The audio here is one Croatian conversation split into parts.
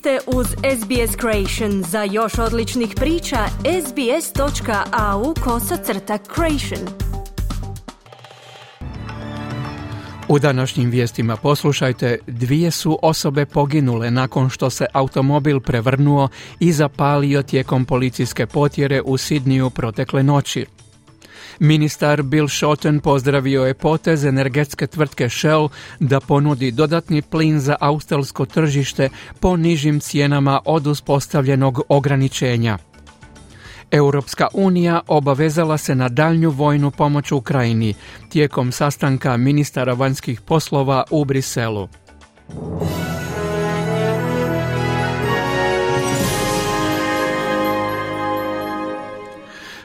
ste uz SBS Creation. Za još odličnih priča, sbs.au kosacrta creation. U današnjim vijestima poslušajte, dvije su osobe poginule nakon što se automobil prevrnuo i zapalio tijekom policijske potjere u Sidniju protekle noći. Ministar Bill Shorten pozdravio je potez energetske tvrtke Shell da ponudi dodatni plin za australsko tržište po nižim cijenama od uspostavljenog ograničenja. Europska unija obavezala se na daljnju vojnu pomoć Ukrajini tijekom sastanka ministara vanjskih poslova u Briselu.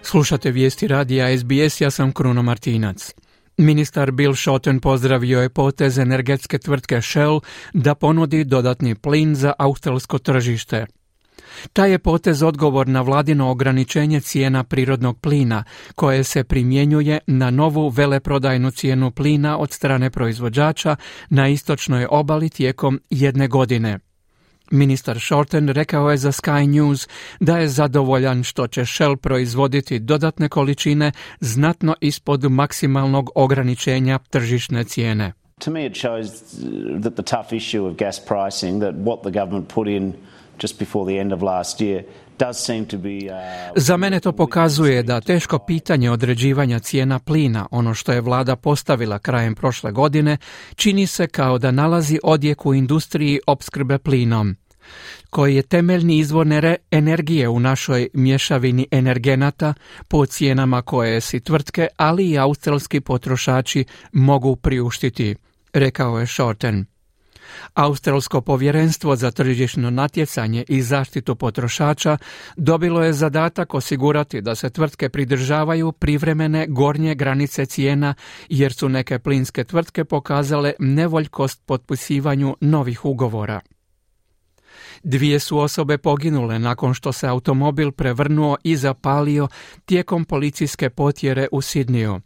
Slušate vijesti radija SBS, ja sam Kruno Martinac. Ministar Bill Shorten pozdravio je potez energetske tvrtke Shell da ponudi dodatni plin za australsko tržište. Taj je potez odgovor na vladino ograničenje cijena prirodnog plina, koje se primjenjuje na novu veleprodajnu cijenu plina od strane proizvođača na istočnoj obali tijekom jedne godine. Ministar Shorten rekao je za Sky News da je zadovoljan što će Shell proizvoditi dodatne količine znatno ispod maksimalnog ograničenja tržišne cijene. To me it shows that the tough issue of gas pricing that what the government put in just before the end of last year Za mene to pokazuje da teško pitanje određivanja cijena plina, ono što je vlada postavila krajem prošle godine, čini se kao da nalazi odjek u industriji opskrbe plinom koji je temeljni izvor energije u našoj mješavini energenata po cijenama koje si tvrtke, ali i australski potrošači mogu priuštiti, rekao je Shorten. Australsko povjerenstvo za tržišno natjecanje i zaštitu potrošača dobilo je zadatak osigurati da se tvrtke pridržavaju privremene gornje granice cijena jer su neke plinske tvrtke pokazale nevoljkost potpisivanju novih ugovora. Dvije su osobe poginule nakon što se automobil prevrnuo i zapalio tijekom policijske potjere u Sidniju.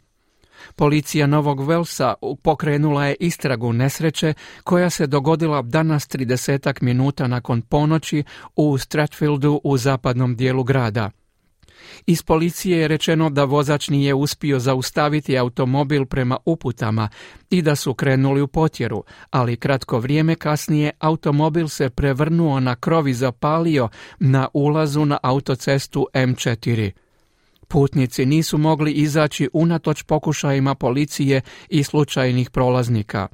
Policija Novog Velsa pokrenula je istragu nesreće koja se dogodila danas 30 minuta nakon ponoći u Stratfieldu u zapadnom dijelu grada. Iz policije je rečeno da vozač nije uspio zaustaviti automobil prema uputama i da su krenuli u potjeru, ali kratko vrijeme kasnije automobil se prevrnuo na krov i zapalio na ulazu na autocestu M4. Putnici nisu mogli izaći unatoč pokušajima policije i slučajnih prolaznika.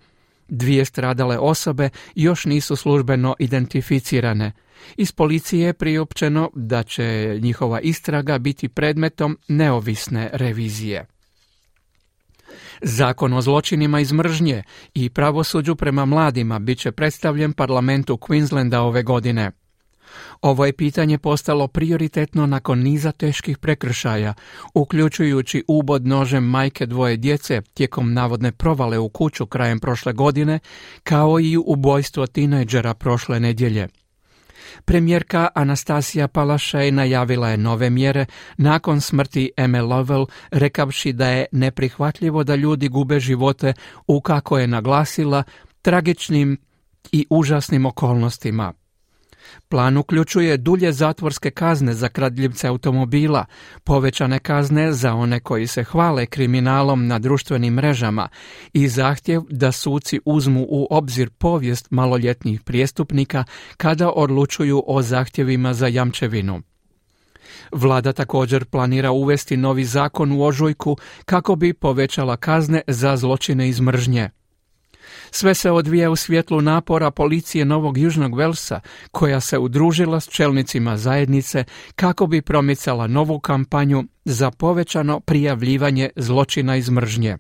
Dvije stradale osobe još nisu službeno identificirane. Iz policije je priopćeno da će njihova istraga biti predmetom neovisne revizije. Zakon o zločinima iz mržnje i pravosuđu prema mladima bit će predstavljen parlamentu Queenslanda ove godine. Ovo je pitanje postalo prioritetno nakon niza teških prekršaja, uključujući ubod nožem majke dvoje djece tijekom navodne provale u kuću krajem prošle godine, kao i ubojstvo tinejdžera prošle nedjelje. Premijerka Anastasija Palašej najavila je nove mjere nakon smrti Eme Lovell, rekavši da je neprihvatljivo da ljudi gube živote u kako je naglasila tragičnim i užasnim okolnostima. Plan uključuje dulje zatvorske kazne za kradljivce automobila, povećane kazne za one koji se hvale kriminalom na društvenim mrežama i zahtjev da suci uzmu u obzir povijest maloljetnih prijestupnika kada odlučuju o zahtjevima za jamčevinu. Vlada također planira uvesti novi zakon u ožujku kako bi povećala kazne za zločine iz mržnje. Sve se odvija u svjetlu napora policije Novog Južnog Velsa, koja se udružila s čelnicima zajednice kako bi promicala novu kampanju za povećano prijavljivanje zločina iz mržnje.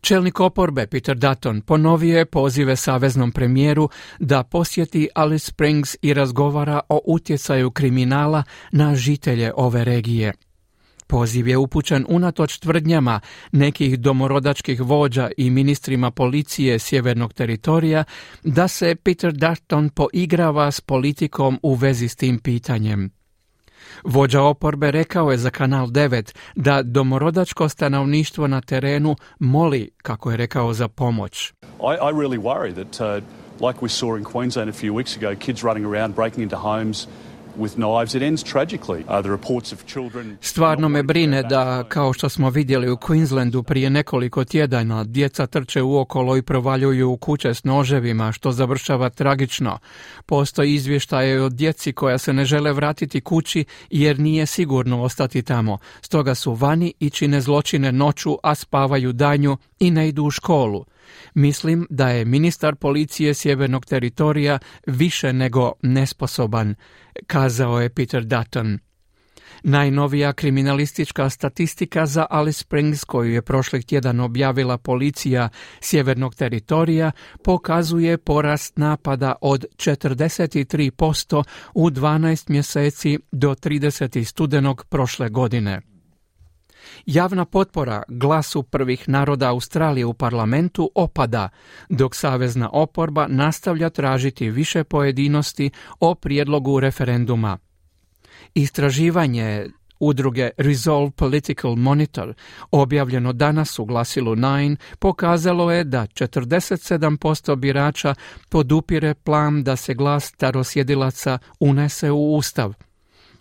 Čelnik oporbe Peter Dutton ponovio je pozive saveznom premijeru da posjeti Alice Springs i razgovara o utjecaju kriminala na žitelje ove regije. Poziv je upućen unatoč tvrdnjama nekih domorodačkih vođa i ministrima policije sjevernog teritorija da se Peter Dutton poigrava s politikom u vezi s tim pitanjem. Vođa oporbe rekao je za Kanal 9 da domorodačko stanovništvo na terenu moli, kako je rekao, za pomoć. I, I really worry that, uh... like we saw in Queensland a few weeks ago, kids running around, breaking into homes, Stvarno me brine da, kao što smo vidjeli u Queenslandu prije nekoliko tjedana, djeca trče uokolo i provaljuju u kuće s noževima, što završava tragično. Postoji izvještaje od djeci koja se ne žele vratiti kući jer nije sigurno ostati tamo. Stoga su vani i čine zločine noću, a spavaju danju i ne idu u školu. Mislim da je ministar policije sjevernog teritorija više nego nesposoban, kazao je Peter Dutton. Najnovija kriminalistička statistika za Alice Springs koju je prošli tjedan objavila policija sjevernog teritorija pokazuje porast napada od 43% u 12 mjeseci do 30. studenog prošle godine. Javna potpora glasu prvih naroda Australije u parlamentu opada, dok savezna oporba nastavlja tražiti više pojedinosti o prijedlogu referenduma. Istraživanje udruge Resolve Political Monitor, objavljeno danas u glasilu Nine, pokazalo je da 47% birača podupire plan da se glas starosjedilaca unese u Ustav –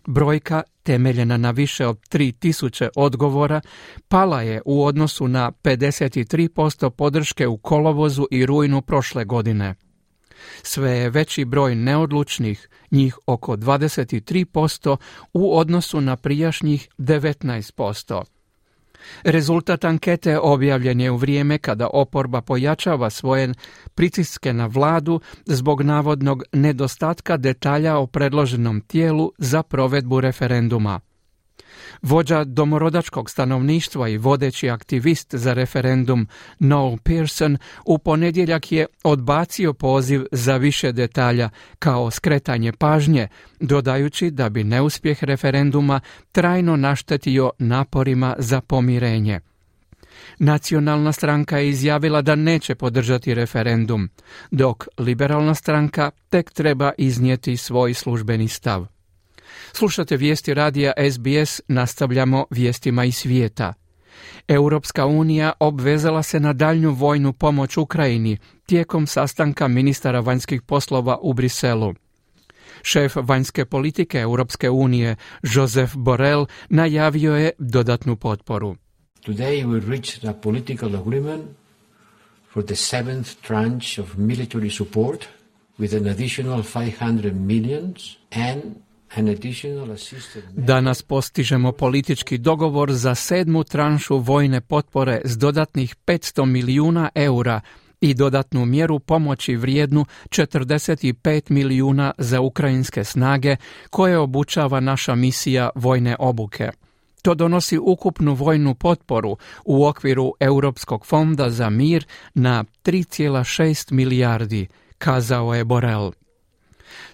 Brojka, temeljena na više od 3000 odgovora, pala je u odnosu na 53% podrške u kolovozu i rujnu prošle godine. Sve je veći broj neodlučnih, njih oko 23% u odnosu na prijašnjih 19%. Rezultat ankete objavljen je u vrijeme kada oporba pojačava svoje pritiske na vladu zbog navodnog nedostatka detalja o predloženom tijelu za provedbu referenduma. Vođa domorodačkog stanovništva i vodeći aktivist za referendum Noel Pearson u ponedjeljak je odbacio poziv za više detalja kao skretanje pažnje, dodajući da bi neuspjeh referenduma trajno naštetio naporima za pomirenje. Nacionalna stranka je izjavila da neće podržati referendum, dok liberalna stranka tek treba iznijeti svoj službeni stav. Slušate vijesti radija SBS, nastavljamo vijestima iz svijeta. Europska unija obvezala se na daljnju vojnu pomoć Ukrajini tijekom sastanka ministara vanjskih poslova u Briselu. Šef vanjske politike Europske unije, Josef Borrell, najavio je dodatnu potporu. Today we reached a political agreement for the seventh tranche of military support with an additional 500 millions and Danas postižemo politički dogovor za sedmu tranšu vojne potpore s dodatnih 500 milijuna eura i dodatnu mjeru pomoći vrijednu 45 milijuna za ukrajinske snage koje obučava naša misija vojne obuke. To donosi ukupnu vojnu potporu u okviru Europskog fonda za mir na 3,6 milijardi, kazao je Borel.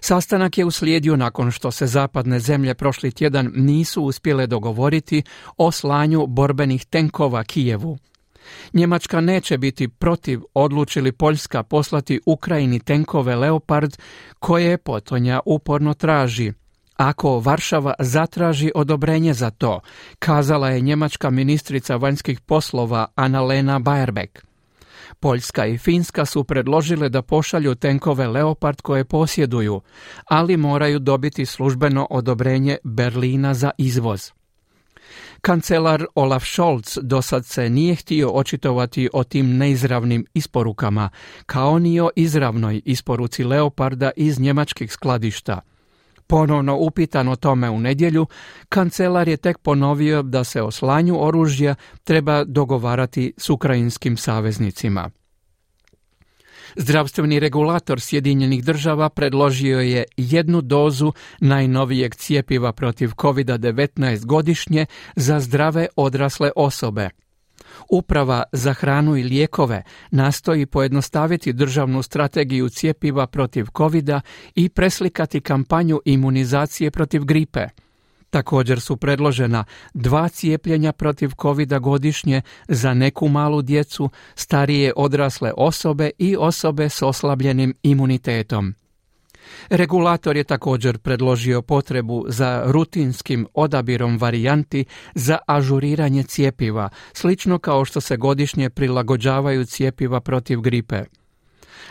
Sastanak je uslijedio nakon što se zapadne zemlje prošli tjedan nisu uspjele dogovoriti o slanju borbenih tenkova Kijevu. Njemačka neće biti protiv odlučili Poljska poslati Ukrajini tenkove Leopard koje Potonja uporno traži. Ako Varšava zatraži odobrenje za to, kazala je njemačka ministrica vanjskih poslova Annalena Baerbeck. Poljska i Finska su predložile da pošalju tenkove Leopard koje posjeduju, ali moraju dobiti službeno odobrenje Berlina za izvoz. Kancelar Olaf Scholz dosad se nije htio očitovati o tim neizravnim isporukama, kao ni o izravnoj isporuci Leoparda iz njemačkih skladišta – Ponovno upitan o tome u nedjelju, kancelar je tek ponovio da se o slanju oružja treba dogovarati s ukrajinskim saveznicima. Zdravstveni regulator Sjedinjenih država predložio je jednu dozu najnovijeg cijepiva protiv COVID-19 godišnje za zdrave odrasle osobe – Uprava za hranu i lijekove nastoji pojednostaviti državnu strategiju cijepiva protiv covida i preslikati kampanju imunizacije protiv gripe. Također su predložena dva cijepljenja protiv covida godišnje za neku malu djecu, starije odrasle osobe i osobe s oslabljenim imunitetom. Regulator je također predložio potrebu za rutinskim odabirom varijanti za ažuriranje cijepiva, slično kao što se godišnje prilagođavaju cijepiva protiv gripe.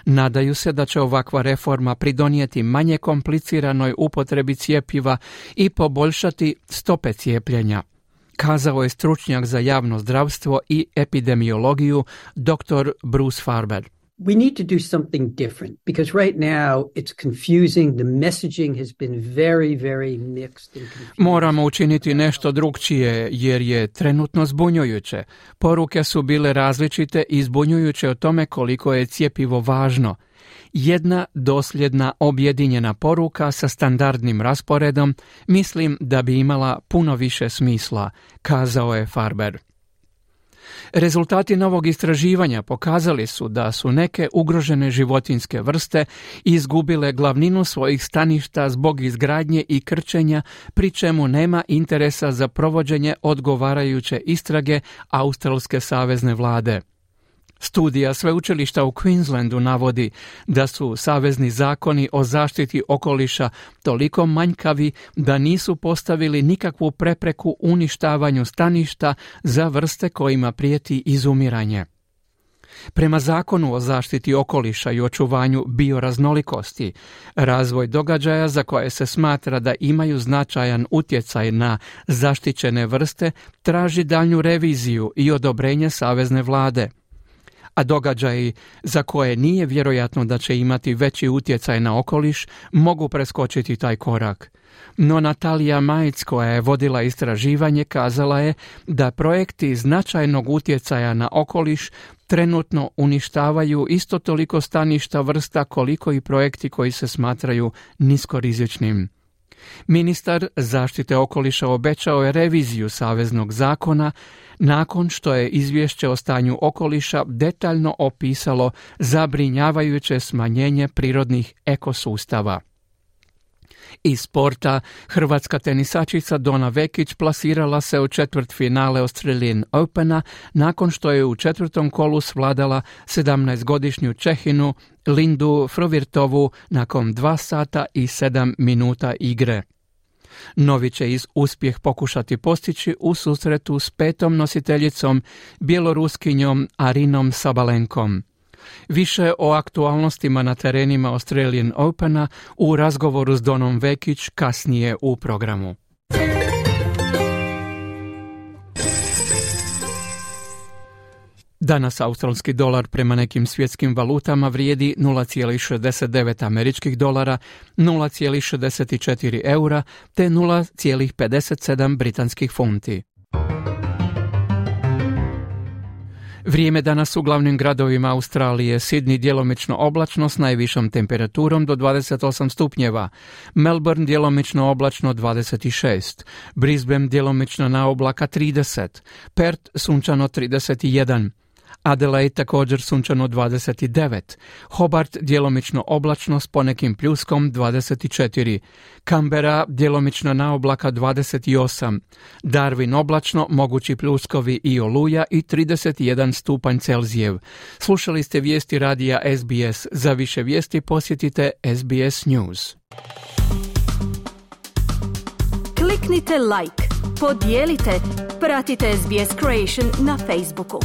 Nadaju se da će ovakva reforma pridonijeti manje kompliciranoj upotrebi cijepiva i poboljšati stope cijepljenja kazao je stručnjak za javno zdravstvo i epidemiologiju dr. Bruce Farber. We need to do something different because right now it's confusing. The messaging has been very, very mixed and Moramo učiniti nešto drugčije jer je trenutno zbunjujuće. Poruke su bile različite i zbunjujuće o tome koliko je cijepivo važno. Jedna dosljedna objedinjena poruka sa standardnim rasporedom mislim da bi imala puno više smisla, kazao je Farber. Rezultati novog istraživanja pokazali su da su neke ugrožene životinske vrste izgubile glavninu svojih staništa zbog izgradnje i krčenja, pri čemu nema interesa za provođenje odgovarajuće istrage Australske savezne vlade. Studija sveučilišta u Queenslandu navodi da su savezni zakoni o zaštiti okoliša toliko manjkavi da nisu postavili nikakvu prepreku uništavanju staništa za vrste kojima prijeti izumiranje. Prema zakonu o zaštiti okoliša i očuvanju bioraznolikosti, razvoj događaja za koje se smatra da imaju značajan utjecaj na zaštićene vrste traži daljnju reviziju i odobrenje savezne vlade – a događaji za koje nije vjerojatno da će imati veći utjecaj na okoliš mogu preskočiti taj korak. No Natalija Majc koja je vodila istraživanje kazala je da projekti značajnog utjecaja na okoliš trenutno uništavaju isto toliko staništa vrsta koliko i projekti koji se smatraju niskorizičnim. Ministar zaštite okoliša obećao je reviziju saveznog zakona nakon što je izvješće o stanju okoliša detaljno opisalo zabrinjavajuće smanjenje prirodnih ekosustava. Iz sporta hrvatska tenisačica Dona Vekić plasirala se u četvrt finale Australian Opena nakon što je u četvrtom kolu svladala 17-godišnju Čehinu Lindu Frovirtovu nakon 2 sata i 7 minuta igre. Novi će iz uspjeh pokušati postići u susretu s petom nositeljicom, bjeloruskinjom Arinom Sabalenkom. Više o aktualnostima na terenima Australian Opena u razgovoru s Donom Vekić kasnije u programu. Danas australski dolar prema nekim svjetskim valutama vrijedi 0,69 američkih dolara, 0,64 eura te 0,57 britanskih funti. Vrijeme danas u glavnim gradovima Australije, Sidni djelomično oblačno s najvišom temperaturom do 28 stupnjeva, Melbourne djelomično oblačno 26, Brisbane djelomično na oblaka 30, Perth sunčano 31, Adelaide također sunčano 29, Hobart djelomično oblačno s ponekim pljuskom 24, Canberra djelomično na oblaka 28, Darwin oblačno, mogući pljuskovi i oluja i 31 stupanj Celzijev. Slušali ste vijesti radija SBS. Za više vijesti posjetite SBS News. Kliknite like, podijelite, pratite SBS Creation na Facebooku.